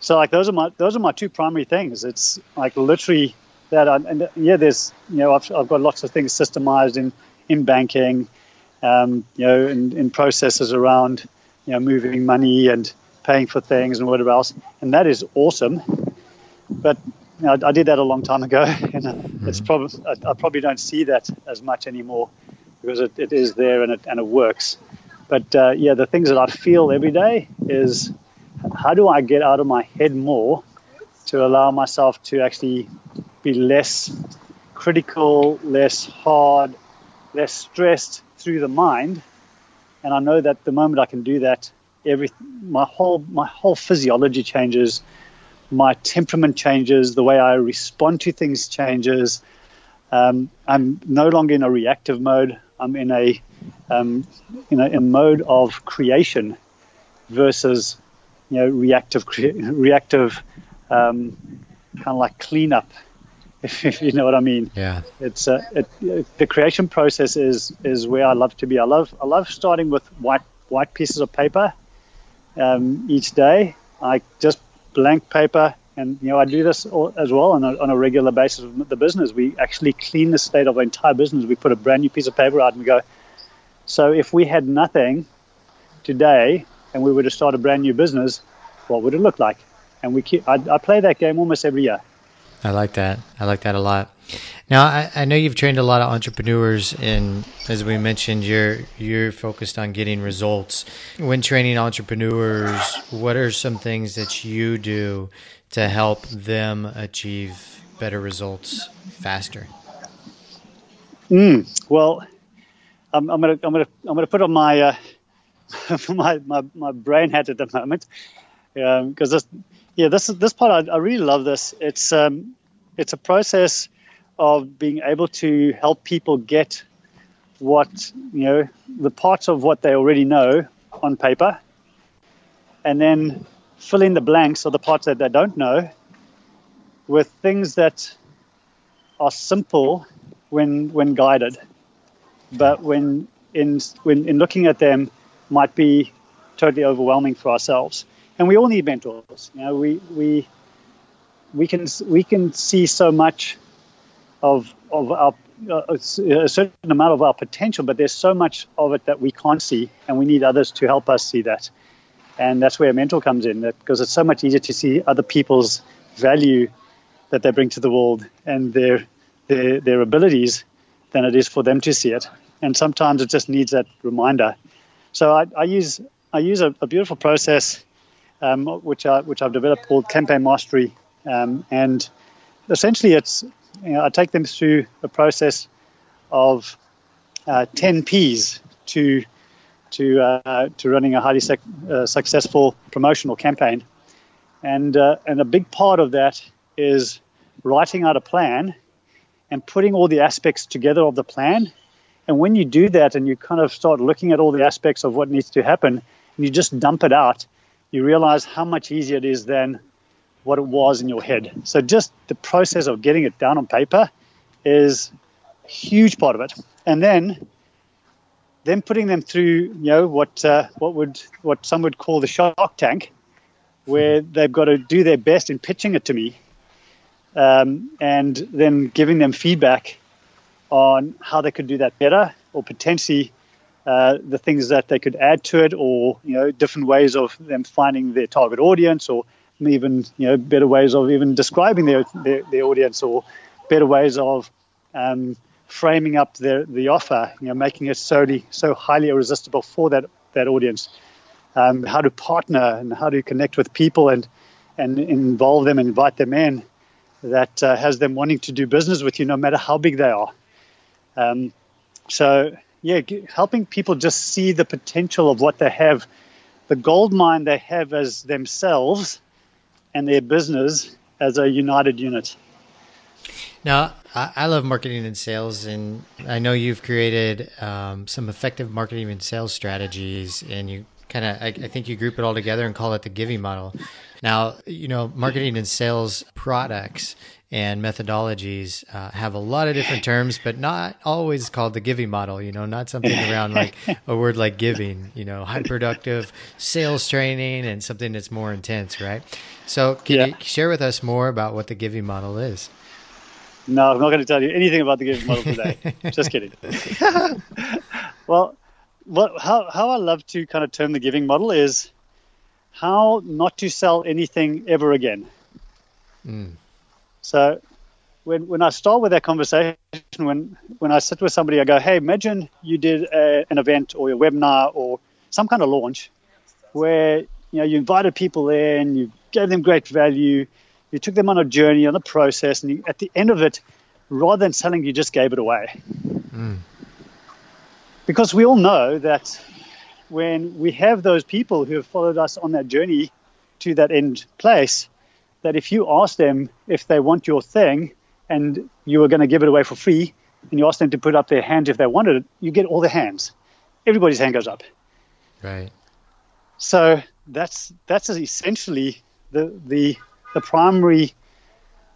so like those are my those are my two primary things. It's like literally that, I, and yeah, there's you know I've, I've got lots of things systemized in in banking, um, you know, in, in processes around you know moving money and paying for things and whatever else, and that is awesome. But you know, I, I did that a long time ago, and uh, it's probably I, I probably don't see that as much anymore because it, it is there and it and it works. But uh, yeah, the things that I feel every day is how do I get out of my head more to allow myself to actually be less critical, less hard, less stressed through the mind. And I know that the moment I can do that, every my whole my whole physiology changes, my temperament changes, the way I respond to things changes. Um, I'm no longer in a reactive mode. I'm in a um, in a, a mode of creation versus you know reactive cre- reactive um, kind of like cleanup if you know what I mean. Yeah. it's uh, it, the creation process is is where I love to be. I love I love starting with white white pieces of paper um, each day. I just blank paper and you know I do this all, as well on a, on a regular basis with the business. We actually clean the state of our entire business. We put a brand new piece of paper out and we go so if we had nothing today and we were to start a brand new business, what would it look like? And we keep, I, I play that game almost every year. I like that. I like that a lot. Now, I, I know you've trained a lot of entrepreneurs, and as we mentioned, you're you're focused on getting results. When training entrepreneurs, what are some things that you do to help them achieve better results faster? Mm, well, I'm, I'm, gonna I'm gonna I'm gonna put on my uh, my, my my brain hat at the moment because um, this yeah this this part I, I really love this. It's um, it's a process of being able to help people get what you know the parts of what they already know on paper and then fill in the blanks or the parts that they don't know with things that are simple when when guided but when in when in looking at them might be totally overwhelming for ourselves and we all need mentors you know we we we can we can see so much of of our uh, a certain amount of our potential, but there's so much of it that we can't see, and we need others to help us see that. And that's where a mentor comes in, that, because it's so much easier to see other people's value that they bring to the world and their their their abilities than it is for them to see it. And sometimes it just needs that reminder. So I, I use I use a, a beautiful process um, which I which I've developed called campaign mastery, um, and essentially it's you know, I take them through a process of uh, 10 P's to to uh, to running a highly sec- uh, successful promotional campaign, and uh, and a big part of that is writing out a plan and putting all the aspects together of the plan. And when you do that, and you kind of start looking at all the aspects of what needs to happen, and you just dump it out, you realize how much easier it is than what it was in your head. So just the process of getting it down on paper is a huge part of it. And then then putting them through, you know, what uh, what would what some would call the shark tank, where they've got to do their best in pitching it to me, um, and then giving them feedback on how they could do that better, or potentially uh, the things that they could add to it, or you know, different ways of them finding their target audience, or even you know better ways of even describing their their, their audience or better ways of um, framing up their the offer, you know, making it solely so highly irresistible for that that audience. Um, how to partner and how to connect with people and and involve them and invite them in that uh, has them wanting to do business with you no matter how big they are. Um, so yeah, helping people just see the potential of what they have, the gold mine they have as themselves and their business as a united unit. Now, I love marketing and sales, and I know you've created um, some effective marketing and sales strategies, and you kind of, I, I, think you group it all together and call it the giving model. Now, you know, marketing and sales products and methodologies uh, have a lot of different terms, but not always called the giving model. You know, not something around like a word like giving. You know, high productive sales training and something that's more intense, right? So, can yeah. you share with us more about what the giving model is? No, I'm not going to tell you anything about the giving model today. Just kidding. well, what how how I love to kind of term the giving model is how not to sell anything ever again. Mm. So when, when I start with that conversation, when, when I sit with somebody, I go, hey, imagine you did a, an event or a webinar or some kind of launch where you know you invited people in, you gave them great value, you took them on a journey on the process, and you, at the end of it, rather than selling, you just gave it away. Mm. Because we all know that when we have those people who have followed us on that journey to that end place, that if you ask them if they want your thing and you are going to give it away for free, and you ask them to put up their hands if they wanted it, you get all the hands. Everybody's hand goes up. Right. So that's that's essentially the the the primary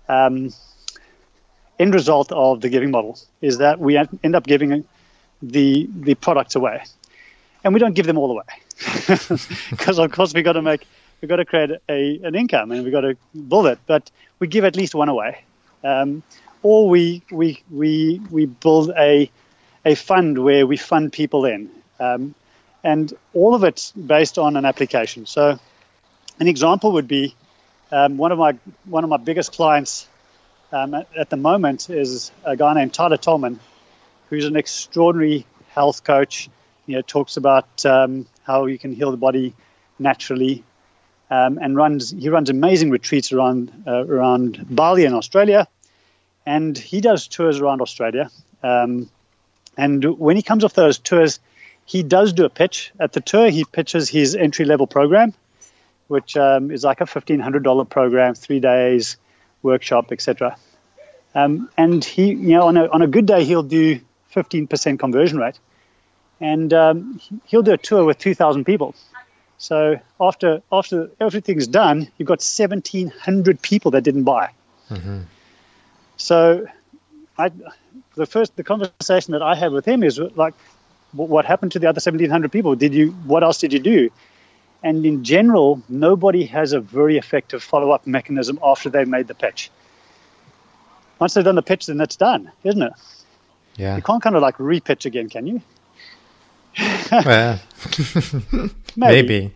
um, end result of the giving model is that we end up giving the the products away, and we don't give them all away because of course we got to make we've got to create a, an income and we've got to build it. But we give at least one away, um, or we we we we build a a fund where we fund people in, um, and all of it's based on an application. So, an example would be um, one of my one of my biggest clients um, at, at the moment is a guy named Tyler Tolman, who's an extraordinary health coach. You know, talks about um, how you can heal the body naturally, um, and runs he runs amazing retreats around uh, around Bali in Australia, and he does tours around Australia. Um, and when he comes off those tours, he does do a pitch at the tour. He pitches his entry level program, which um, is like a fifteen hundred dollar program, three days workshop, etc. Um, and he, you know, on a on a good day, he'll do fifteen percent conversion rate, and um, he'll do a tour with two thousand people. So after after everything's done, you've got seventeen hundred people that didn't buy. So, I the first the conversation that I had with him is like, what happened to the other seventeen hundred people? Did you what else did you do? And in general, nobody has a very effective follow up mechanism after they've made the pitch. Once they've done the pitch, then it's done, isn't it? Yeah. You can't kind of like repitch again, can you? Well, maybe.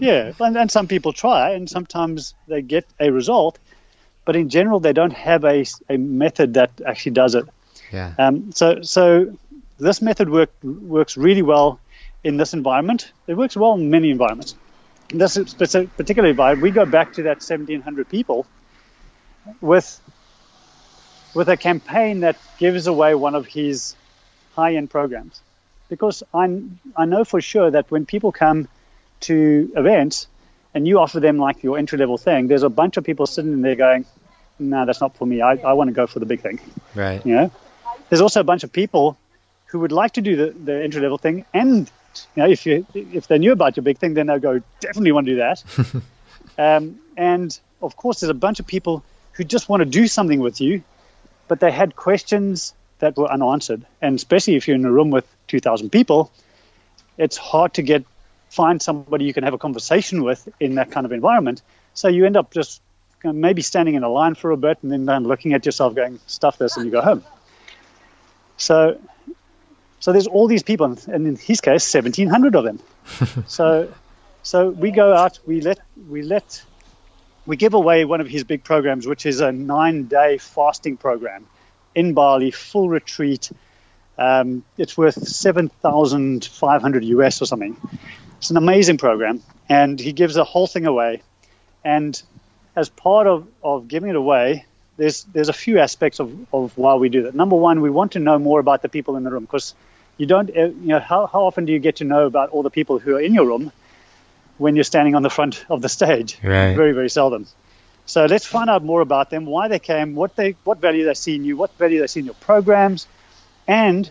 Yeah, and, and some people try, and sometimes they get a result, but in general, they don't have a, a method that actually does it. Yeah. Um, so, so this method work, works really well in this environment. It works well in many environments. In this particular environment, we go back to that 1,700 people with with a campaign that gives away one of his high-end programs, because I I know for sure that when people come to events and you offer them like your entry-level thing, there's a bunch of people sitting in there going, "No, that's not for me. I, I want to go for the big thing." Right. You know, there's also a bunch of people who would like to do the, the entry level thing, and you know, if you if they knew about your big thing, then they'll go definitely want to do that. um, and of course, there's a bunch of people who just want to do something with you, but they had questions that were unanswered, and especially if you're in a room with 2,000 people, it's hard to get find somebody you can have a conversation with in that kind of environment. So you end up just maybe standing in a line for a bit and then um, looking at yourself going, stuff this, and you go home. So, so there's all these people, and in his case, 1,700 of them. so, so we go out, we let, we let, we give away one of his big programs, which is a nine-day fasting program in Bali, full retreat. Um, it's worth 7,500 US or something. It's an amazing program, and he gives the whole thing away. And as part of, of giving it away, there's there's a few aspects of, of why we do that. Number one, we want to know more about the people in the room because you don't uh, you know how, how often do you get to know about all the people who are in your room when you're standing on the front of the stage? Right. Very very seldom. So let's find out more about them, why they came, what they what value they see in you, what value they see in your programs, and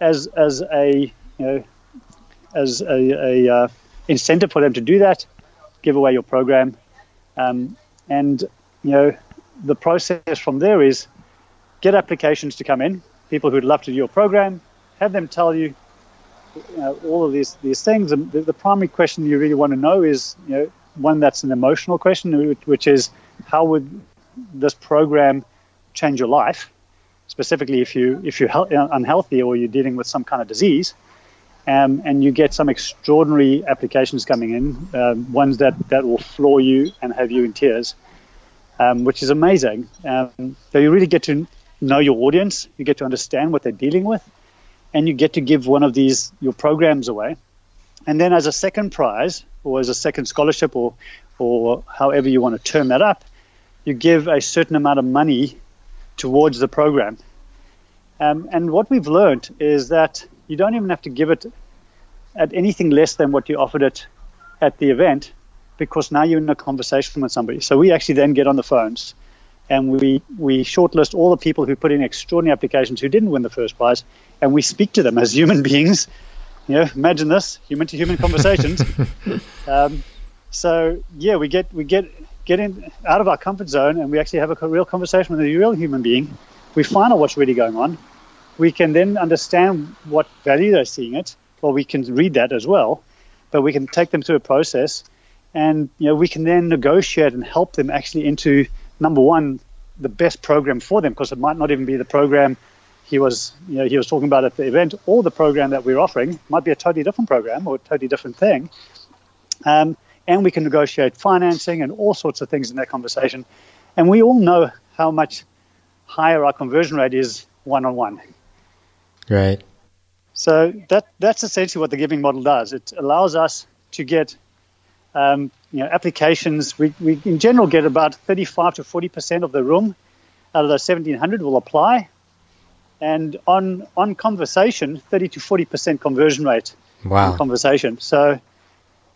as as a you know as a, a uh, incentive for them to do that, give away your program, um, and you know the process from there is get applications to come in, people who'd love to do your program, have them tell you, you know, all of these these things. And the, the primary question you really want to know is you know one that's an emotional question, which, which is how would this program change your life, specifically if you if you're unhealthy or you're dealing with some kind of disease. Um, and you get some extraordinary applications coming in, um, ones that, that will floor you and have you in tears, um, which is amazing. Um, so you really get to know your audience, you get to understand what they're dealing with, and you get to give one of these your programs away. And then as a second prize, or as a second scholarship, or or however you want to term that up, you give a certain amount of money towards the program. Um, and what we've learned is that you don't even have to give it at anything less than what you offered it at the event because now you're in a conversation with somebody. So we actually then get on the phones and we, we shortlist all the people who put in extraordinary applications who didn't win the first prize and we speak to them as human beings. You know, imagine this human to human conversations. um, so yeah, we get we get get in out of our comfort zone and we actually have a real conversation with a real human being. We find out what's really going on. We can then understand what value they're seeing it. Well, we can read that as well, but we can take them through a process, and you know we can then negotiate and help them actually into number one the best program for them because it might not even be the program he was you know he was talking about at the event or the program that we're offering it might be a totally different program or a totally different thing. Um, and we can negotiate financing and all sorts of things in that conversation. And we all know how much higher our conversion rate is one on one. Right. So that that's essentially what the giving model does. It allows us to get um, you know applications. We, we in general get about 35 to 40 percent of the room out of those 1700 will apply, and on on conversation, 30 to 40 percent conversion rate Wow. conversation. So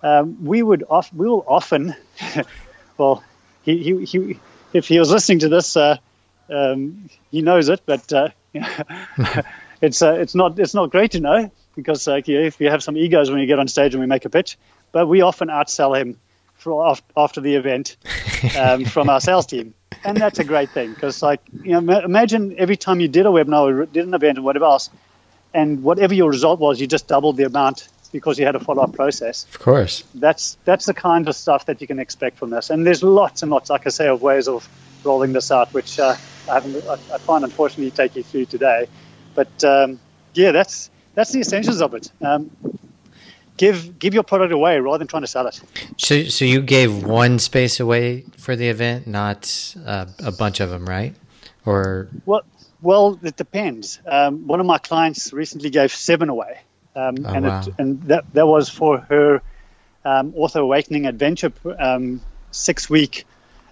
um, we would off, we will often, well, he, he, he if he was listening to this, uh, um, he knows it, but uh, it's uh, it's not it's not great to know because uh, you if you have some egos when you get on stage and we make a pitch, but we often outsell him for af- after the event um, from our sales team, and that's a great thing because like you know ma- imagine every time you did a webinar or did an event or whatever else, and whatever your result was, you just doubled the amount because you had a follow-up process Of course. that's that's the kind of stuff that you can expect from this. And there's lots and lots, like I say, of ways of rolling this out, which uh, I haven't, I, I can't unfortunately take you through today. But um, yeah, that's that's the essentials of it. Um, give give your product away rather than trying to sell it. So, so you gave one space away for the event, not uh, a bunch of them, right? Or Well, well, it depends. Um, one of my clients recently gave seven away, um, Oh, and wow. it, and that that was for her um, Author Awakening Adventure um, six week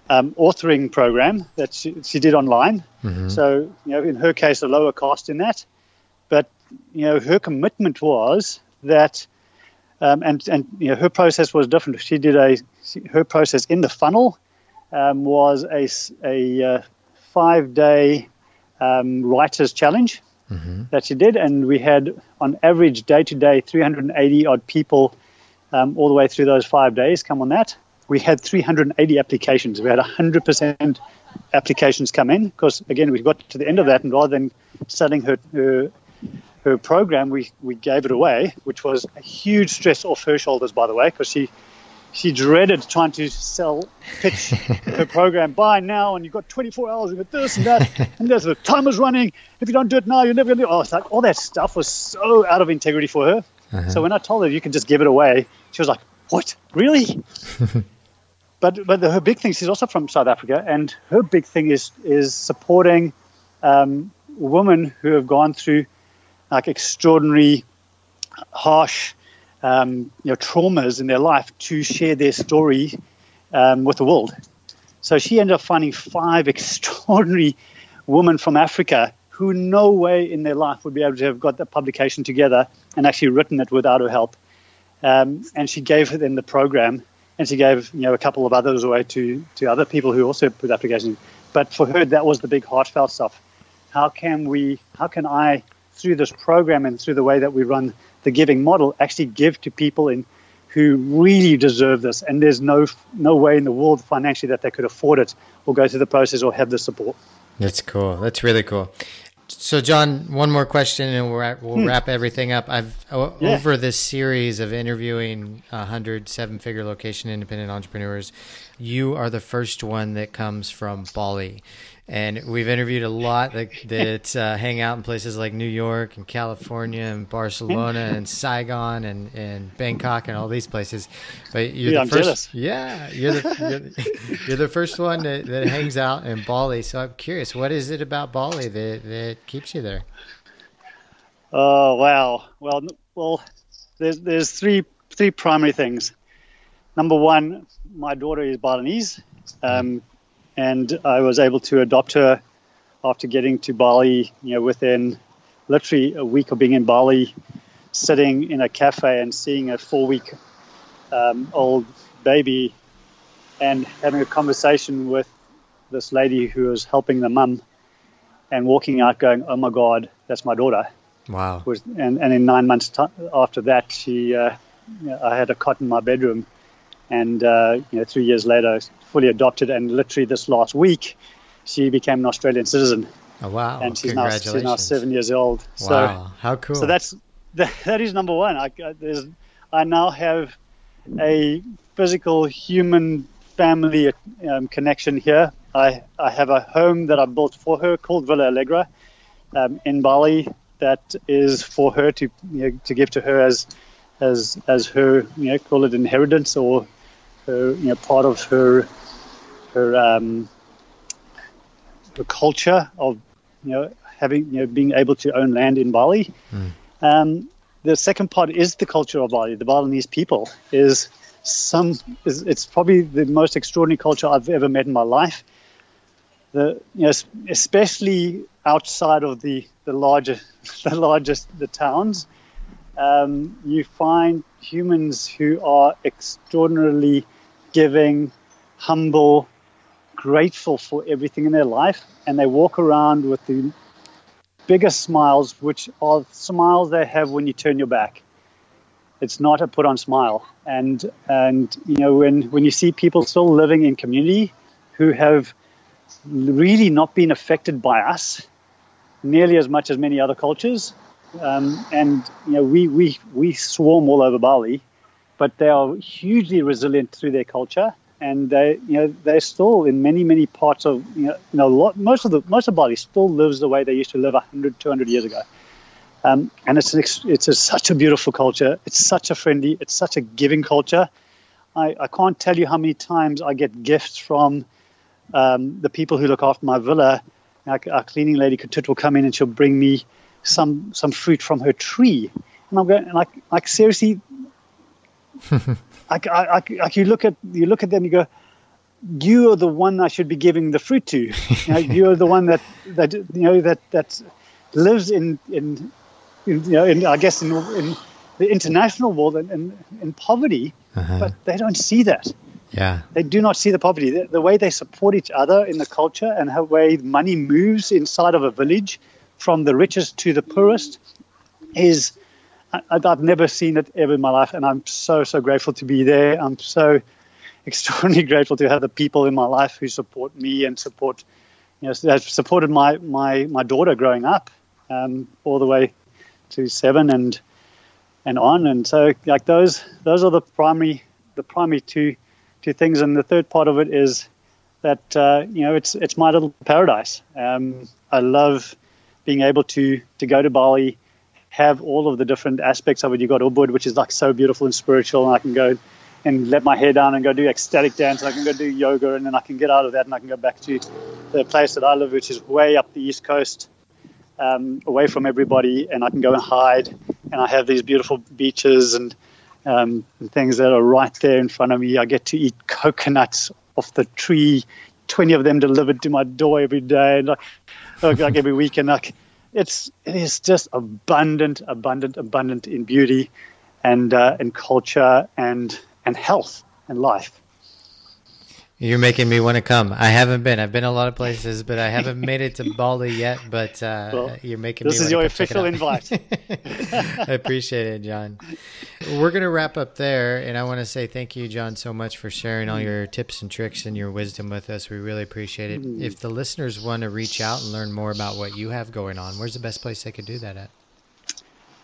um, authoring program that she, she did online. So you know, in her case, a lower cost in that, but you know, her commitment was that. Um, and and you know her process was different. She did a she, her process in the funnel um, was a uh, five day um, writers challenge that she did, and we had on average day to day 380 odd people um, all the way through those five days come on that. We had 380 applications. We had 100% applications come in because again we got to the end of that, and rather than selling her her, her program, we we gave it away, which was a huge stress off her shoulders, by the way, because she she dreaded trying to sell, pitch her program. Buy now, and you've got 24 hours with this and that, and there's the timer's running. If you don't do it now, you're never going to do it. Oh, it's like all that stuff was so out of integrity for her. So when I told her you can just give it away, she was like, "What? Really?" but but the, her big thing, she's also from South Africa, and her big thing is is supporting um, women who have gone through like extraordinary, harsh, um, you know, traumas in their life to share their story um, with the world. So she ended up finding five extraordinary women from Africa who no way in their life would be able to have got the publication together and actually written it without her help. Um, and she gave them the program, and she gave you know a couple of others away to to other people who also put applications. But for her, that was the big heartfelt stuff. How can we? How can I, through this program and through the way that we run the giving model, actually give to people in who really deserve this? And there's no no way in the world financially that they could afford it or go through the process or have the support. That's cool. That's really cool. So, John, one more question, and we'll wrap, we'll wrap everything up. I've o- Hmm. Yeah. over this series of interviewing hundred seven-figure location independent entrepreneurs. You are the first one that comes from Bali, and we've interviewed a lot that, that uh, hang out in places like New York and California and Barcelona and Saigon and, and Bangkok and all these places. But you're Yeah, the I'm first. jealous. Yeah, you're the you're, the- you're the first one that, that hangs out in Bali. So I'm curious, what is it about Bali that, that keeps you there? Oh wow! Well, well, there's there's three three primary things. Number one, my daughter is Balinese, um, and I was able to adopt her after getting to Bali. You know, within literally a week of being in Bali, sitting in a cafe and seeing a four week um, old baby, and having a conversation with this lady who was helping the mum, and walking out going, "Oh my God, that's my daughter." Wow. was and, and in nine months ti after that she uh, I had a cot in my bedroom and uh, you know three years later fully adopted and literally this last week she became an Australian citizen Oh, wow. and she's now she's now seven years old Wow. How cool. so so that's that, that is number one I, I now have a physical human family um, connection here I, I have a home that I built for her called Villa Allegra um, in Bali that is for her to you know, to give to her as as as her you know call it inheritance or her you know part of her her um, the culture of you know having you know being able to own land in Bali. Um, the second part is the culture of Bali. The Balinese people is some is it's probably the most extraordinary culture I've ever met in my life. The you know especially outside of the the larger the largest the towns, um, you find humans who are extraordinarily giving, humble, grateful for everything in their life, and they walk around with the biggest smiles, which are smiles they have when you turn your back. It's not a put on smile. And and you know when when you see people still living in community who have really not been affected by us nearly as much as many other cultures. Um, and you know we, we we swarm all over Bali, but they are hugely resilient through their culture, and they you know they're still in many many parts of you know, you know lot, most of the most of Bali still lives the way they used to live 100 200 years ago. Um, and it's an, it's a, such a beautiful culture. It's such a friendly, it's such a giving culture. I, I can't tell you how many times I get gifts from um, the people who look after my villa. Our, our cleaning lady Ketut will come in and she'll bring me some some fruit from her tree, and I'm going like like seriously. Like, I, I, like you look at you look at them, you go, you are the one I should be giving the fruit to. You know, you're the one that that you know that that lives in in, in you know in I guess in, in the international world and in, in poverty, uh-huh. but they don't see that Yeah. they do not see the poverty. The, the way they support each other in the culture and how way money moves inside of a village from the richest to the poorest is I, I've never seen it ever in my life, and I'm so so grateful to be there. I'm so extraordinarily grateful to have the people in my life who support me and support you know have supported my my my daughter growing up um, all the way to seven and and on. And so like those those are the primary the primary two two things. And the third part of it is that uh, you know it's it's my little paradise. Um, I love being able to to go to Bali have all of the different aspects of it you got Ubud which is like so beautiful and spiritual and I can go and let my hair down and go do ecstatic dance I can go do yoga and then I can get out of that and I can go back to the place that I live which is way up the east coast um, away from everybody, and I can go and hide. And I have these beautiful beaches and, um, and things that are right there in front of me. I get to eat coconuts off the tree, twenty of them delivered to my door every day, like, like, like every week. And like, it's it is just abundant, abundant, abundant in beauty, and uh, and culture and and health and life. You're making me want to come. I haven't been. I've been a lot of places, but I haven't made it to Bali yet. But uh, Well, you're making This me. is your wanna come check it official invite. I appreciate it, John. We're going to wrap up there. And I want to say thank you, John, so much for sharing all your tips and tricks and your wisdom with us. We really appreciate it. If the listeners want to reach out and learn more about what you have going on, where's the best place they could do that at?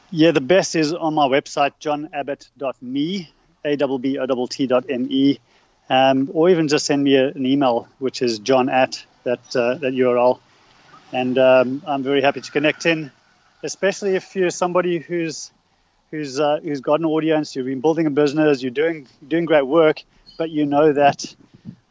Yeah, the best is on my website, johnabbott.me, A-B-B-O-T dot M-E, um, or even just send me a, an email, which is john at that, uh, that URL. And um, I'm very happy to connect in, especially if you're somebody who's who's uh, who's got an audience, you've been building a business, you're doing doing great work, but you know that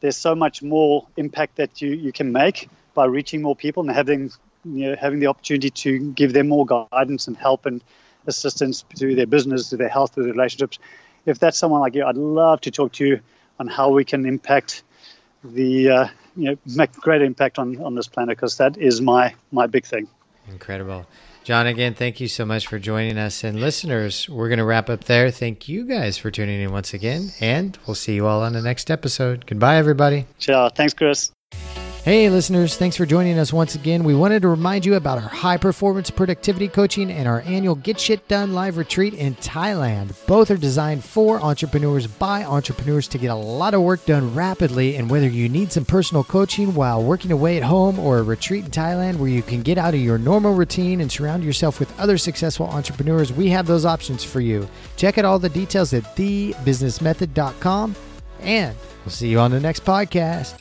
there's so much more impact that you, you can make by reaching more people and having you know, having the opportunity to give them more guidance and help and assistance to their business, to their health, to their relationships. If that's someone like you, I'd love to talk to you on how we can impact the uh, you know make great impact on, on this planet because that is my my big thing. Incredible. John, again, thank you so much for joining us. And listeners, we're going to wrap up there. Thank you guys for tuning in once again. And we'll see you all on the next episode. Goodbye, everybody. Ciao. Thanks, Chris. Hey, listeners, thanks for joining us once again. We wanted to remind you about our high performance productivity coaching and our annual Get Shit Done live retreat in Thailand. Both are designed for entrepreneurs by entrepreneurs to get a lot of work done rapidly. And whether you need some personal coaching while working away at home or a retreat in Thailand where you can get out of your normal routine and surround yourself with other successful entrepreneurs, we have those options for you. Check out all the details at thebusinessmethod.com. And we'll see you on the next podcast.